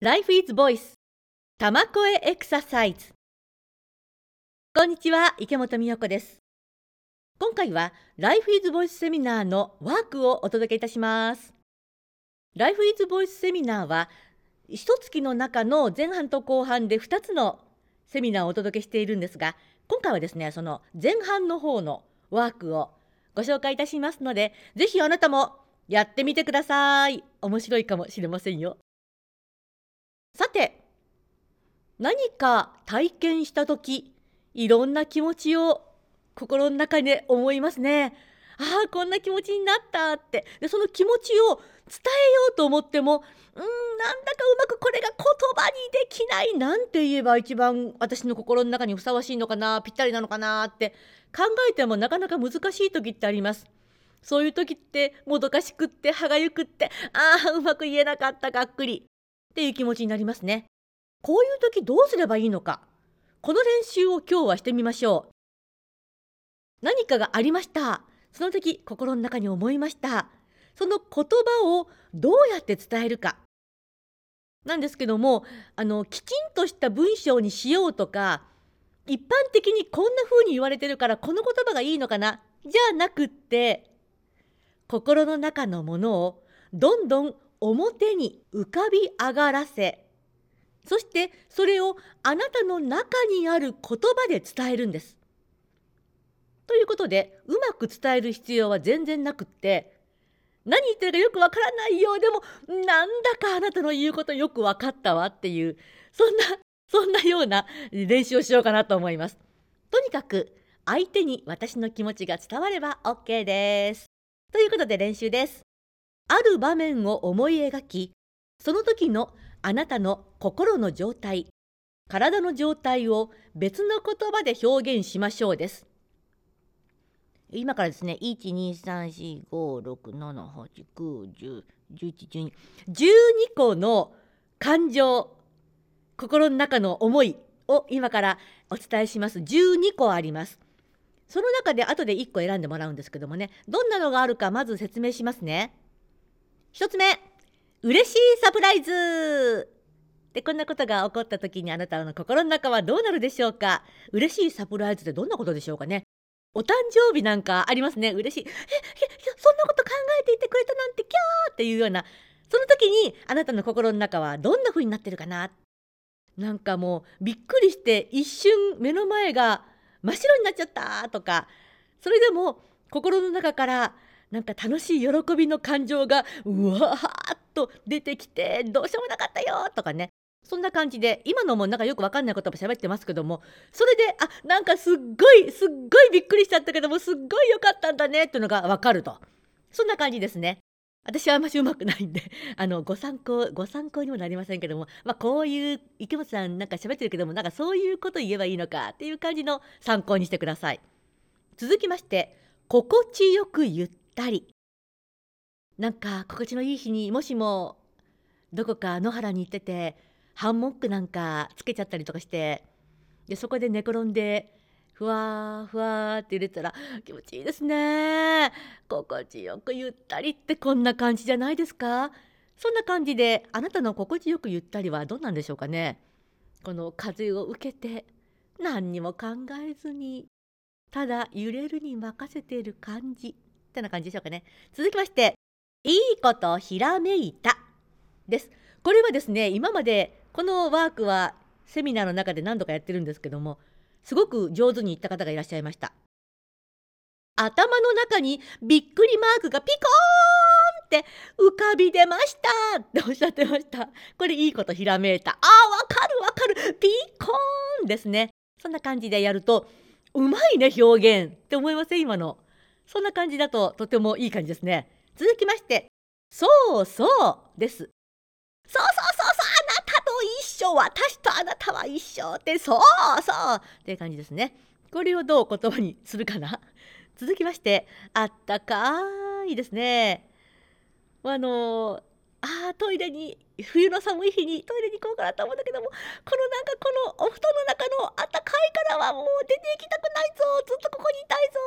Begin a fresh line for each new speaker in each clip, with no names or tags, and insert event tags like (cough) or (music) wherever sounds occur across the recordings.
Life is Voice 玉声エクササイズ。こんにちは池本美代子です。今回は Life is Voice セミナーのワークをお届けいたします。Life is Voice セミナーは一月の中の前半と後半で2つのセミナーをお届けしているんですが今回はですねその前半の方のワークをご紹介いたしますのでぜひあなたもやってみてください。面白いかもしれませんよ。さて何か体験した時いろんな気持ちを心の中で思いますね。ああこんな気持ちになったってでその気持ちを伝えようと思ってもうんなんだかうまくこれが言葉にできないなんて言えば一番私の心の中にふさわしいのかなぴったりなのかなって考えてもなかなか難しい時ってあります。そういう時ってもどかしくって歯がゆくってああうまく言えなかったがっくりっていう気持ちになりますね。こういう時どうすればいいのかこの練習を今日はしてみましょう。何かがありました。その時心の中に思いました。その言葉をどうやって伝えるか。なんですけどもあのきちんとした文章にしようとか一般的にこんな風に言われてるからこの言葉がいいのかなじゃなくって心の中のものをどんどん表に浮かび上がらせそしてそれをあなたの中にある言葉で伝えるんです。ということでうまく伝える必要は全然なくって何言ってるかよくわからないようでもなんだかあなたの言うことよく分かったわっていうそんなそんなような練習をしようかなと思います。とにかく相手に私の気持ちが伝われば OK です。ということで練習です。ある場面を思い描きその時のあなたの心の状態体の状態を別の言葉で表現しましょうです。今からですね12345678910111212個の感情心の中の思いを今からお伝えします。12個あります。その中で後で1個選んでもらうんですけどもねどんなのがあるかまず説明しますね。1つ目嬉しいサプライズ。でこんなことが起こった時にあなたの心の中はどうなるでしょうか？嬉しいサプライズってどんなことでしょうかね？お誕生日なんかありますね。嬉しい。えそんなこと考えていてくれたなんてキャーっていうような。その時にあなたの心の中はどんな風になってるかな？なんかもうびっくりして一瞬目の前が真っ白になっちゃったとか。それでも心の中からなんか楽しい喜びの感情がうわーっと出てきてどうしようもなかったよとかねそんな感じで今のもなんかよくわかんない言葉喋ってますけどもそれであなんかすっごいすっごいびっくりしちゃったけどもすっごい良かったんだねっていうのがわかるとそんな感じですね。私はあんましうまくないんで (laughs) あのご参考ご参考にもなりませんけども、まあ、こういう池本さんなんか喋ってるけどもなんかそういうこと言えばいいのかっていう感じの参考にしてください。続きまして心地よく言ったり。なんか心地のいい日にもしもどこか野原に行っててハンモックなんかつけちゃったりとかして。でそこで寝転んでふわふわって入れたら気持ちいいですね。心地よくゆったりってこんな感じじゃないですか。そんな感じであなたの心地よくゆったりはどうなんでしょうかね。この風を受けて何にも考えずにただ揺れるに任せている感じ。ってな感じでしょうかね。続きましていいことひらめいたです。これはですね今までこのワークはセミナーの中で何度かやってるんですけどもすごく上手に言った方がいらっしゃいました。頭の中にびっくりマークがピコーンって浮かび出ましたっておっしゃってました。これいいことひらめいた。あーわかるわかる。ピコーンですね。そんな感じでやるとうまいね表現って思いません？今の。そんな感じだととてもいい感じですね。続きましてそうそうです。そうそうそうそうあなたと一緒私とあなたは一緒ってそうそうっていう感じですね。これをどう言葉にするかな。続きましてあったかいですね。あのあトイレに冬の寒い日にトイレに行こうかなと思うんだけどもこのなんかこのお布団の中のあったかいからはもう出て行きたくないぞずっとここにいたいぞ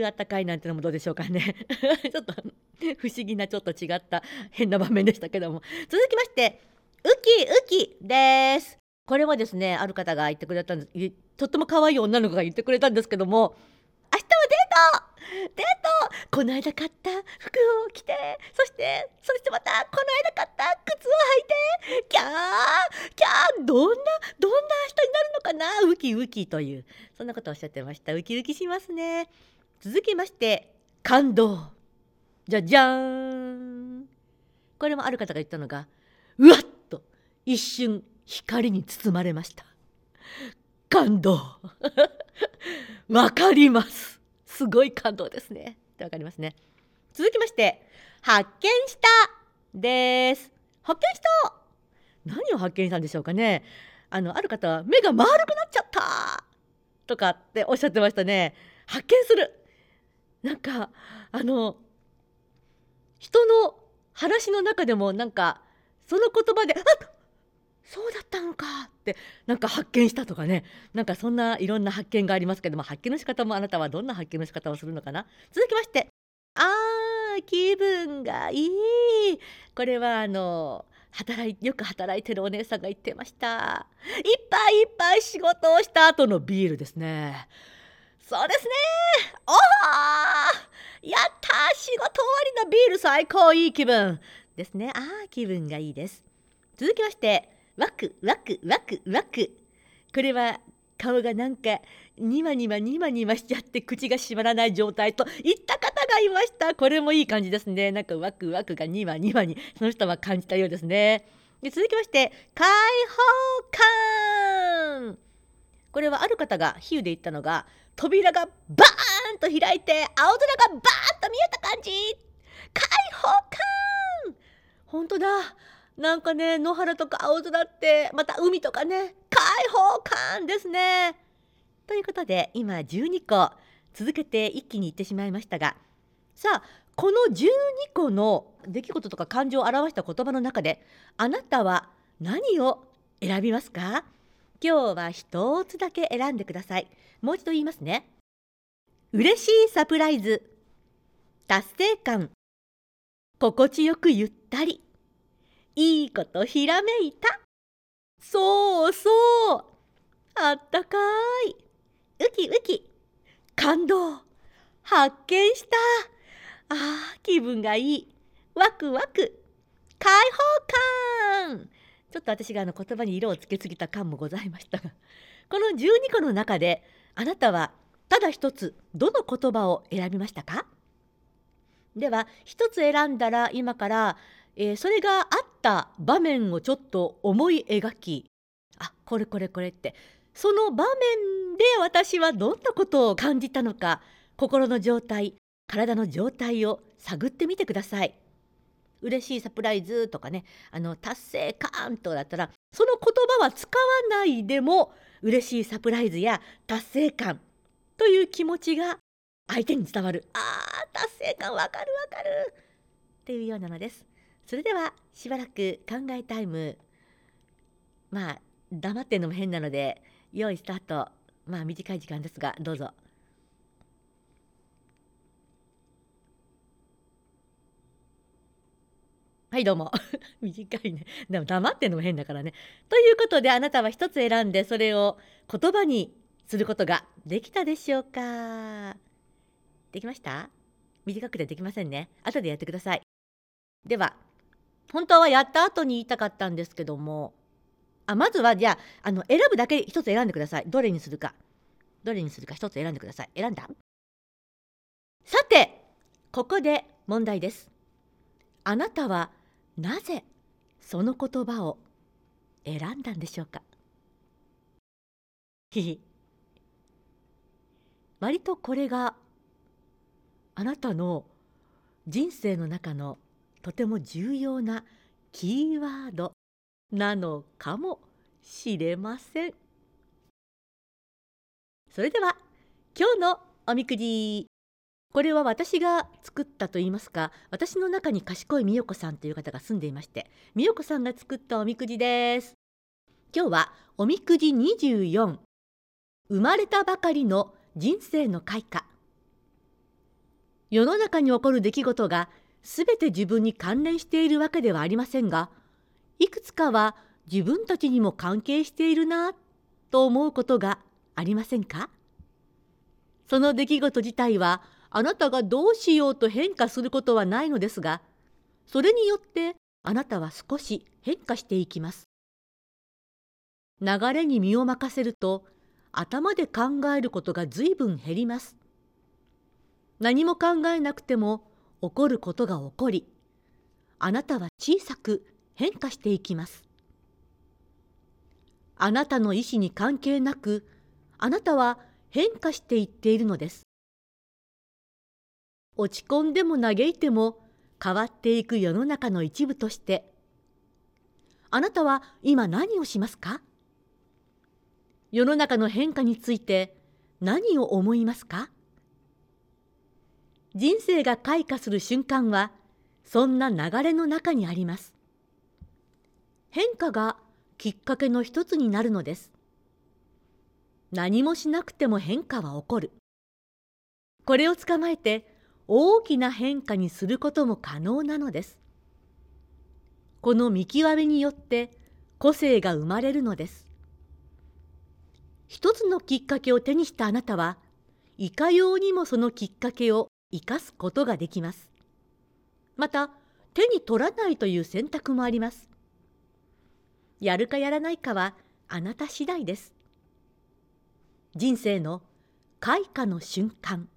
だってあったかいんだもんっていうあったかいなんてのもどうでしょうかね。(laughs) ちょっと不思議なちょっと違った変な場面でしたけども。続きましてウキウキです。これもですねある方が言ってくれたんです。とっても可愛い女の子が言ってくれたんですけども。明日はデート！デート！この間買った服を着てそしてそしてまたこの間買った靴を履いてキャーキャーどんなどんな人になるのかな？ウキウキという。そんなことをおっしゃってました。ウキウキしますね。続きまして感動。じゃじゃーん。これもある方が言ったのがうわっと一瞬光に包まれました。感動。(laughs) わかります。すごい感動ですね。ってわかりますね。続きまして発見したです。発見した。何を発見したんでしょうかね。あのある方は目が丸くなっちゃったとかっておっしゃってましたね。発見する。なんかあの人の話の中でもなんかその言葉で「あっそうだったのか」ってなんか発見したとかね。なんかそんないろんな発見がありますけども発見の仕方もあなたはどんな発見の仕方をするのかな。続きまして「あー気分がいい」これはあの働いよく働いてるお姉さんが言ってました。いっぱいいっぱい仕事をした後のビールですね。そうですね。おーやった仕事終わりのビール最高いい気分ですね。ああ気分がいいです。続きましてワクワクワクワク。これは顔がなんかニマニマニマニマしちゃって口が閉まらない状態といった方がいました。これもいい感じですね。なんかワクワクがニマニマにその人は感じたようですね。で続きまして開放感。これはある方が比喩で言ったのが扉がバーンと開いて青空がバーンと見えた感じ。開放感。本当だ。なんかね野原とか青空ってまた海とかね。開放感ですね。ということで今12個続けて一気に言ってしまいましたが。さあこの12個の出来事とか感情を表した言葉の中であなたは何を選びますか？今日は一つだけ選んでください。もう一度言いますね。嬉しいサプライズ。達成感。心地よくゆったり。いいことひらめいた。そうそう。あったかい。ウキウキ。感動。発見した。あー気分がいい。ワクワク。開放感。ちょっと私があの言葉に色をつけすぎた感もございましたが (laughs) この12個の中であなたはただ一つどの言葉を選びましたか？では一つ選んだら今から、えー、それがあった場面をちょっと思い描きあこれこれこれってその場面で私はどんなことを感じたのか心の状態体の状態を探ってみてください。嬉しいサプライズとかねあの達成感とだったらその言葉は使わないでも嬉しいサプライズや達成感という気持ちが相手に伝わる。あー達成感わかるわかるっていうようなのです。それではしばらく考えタイムまあ黙ってんのも変なので用意スタート。まあ短い時間ですがどうぞ。はいどうも。(laughs) 短いね。でも黙ってんのも変だからね。ということであなたは一つ選んでそれを言葉にすることができたでしょうか？できました？短くてできませんね。後でやってください。では本当はやった後に言いたかったんですけどもあまずはじゃああの選ぶだけ一つ選んでください。どれにするか。どれにするか一つ選んでください。選んだ？さてここで問題です。あなたはなぜその言葉を選んだんでしょうか？(laughs) ひひ。割とこれがあなたの人生の中のとても重要なキーワードなのかもしれません。それでは今日のおみくじ。これは私が作ったと言いますか私の中に賢い美代子さんという方が住んでいまして美代子さんが作ったおみくじです。今日はおみくじ24生まれたばかりの人生の開花。世の中に起こる出来事が全て自分に関連しているわけではありませんがいくつかは自分たちにも関係しているなと思うことがありませんか？その出来事自体はあなたがどうしようと変化することはないのですがそれによってあなたは少し変化していきます。流れに身を任せると頭で考えることが随分減ります。何も考えなくても起こることが起こりあなたは小さく変化していきます。あなたの意思に関係なくあなたは変化していっているのです。落ち込んでも嘆いても変わっていく世の中の一部としてあなたは今何をしますか？世の中の変化について何を思いますか？人生が開花する瞬間はそんな流れの中にあります。変化がきっかけの一つになるのです。何もしなくても変化は起こる。これを捕まえて大きな変化にすることも可能なのです。この見極めによって個性が生まれるのです。一つのきっかけを手にしたあなたはいかようにもそのきっかけを生かすことができます。また手に取らないという選択もあります。やるかやらないかはあなた次第です。人生の開花の瞬間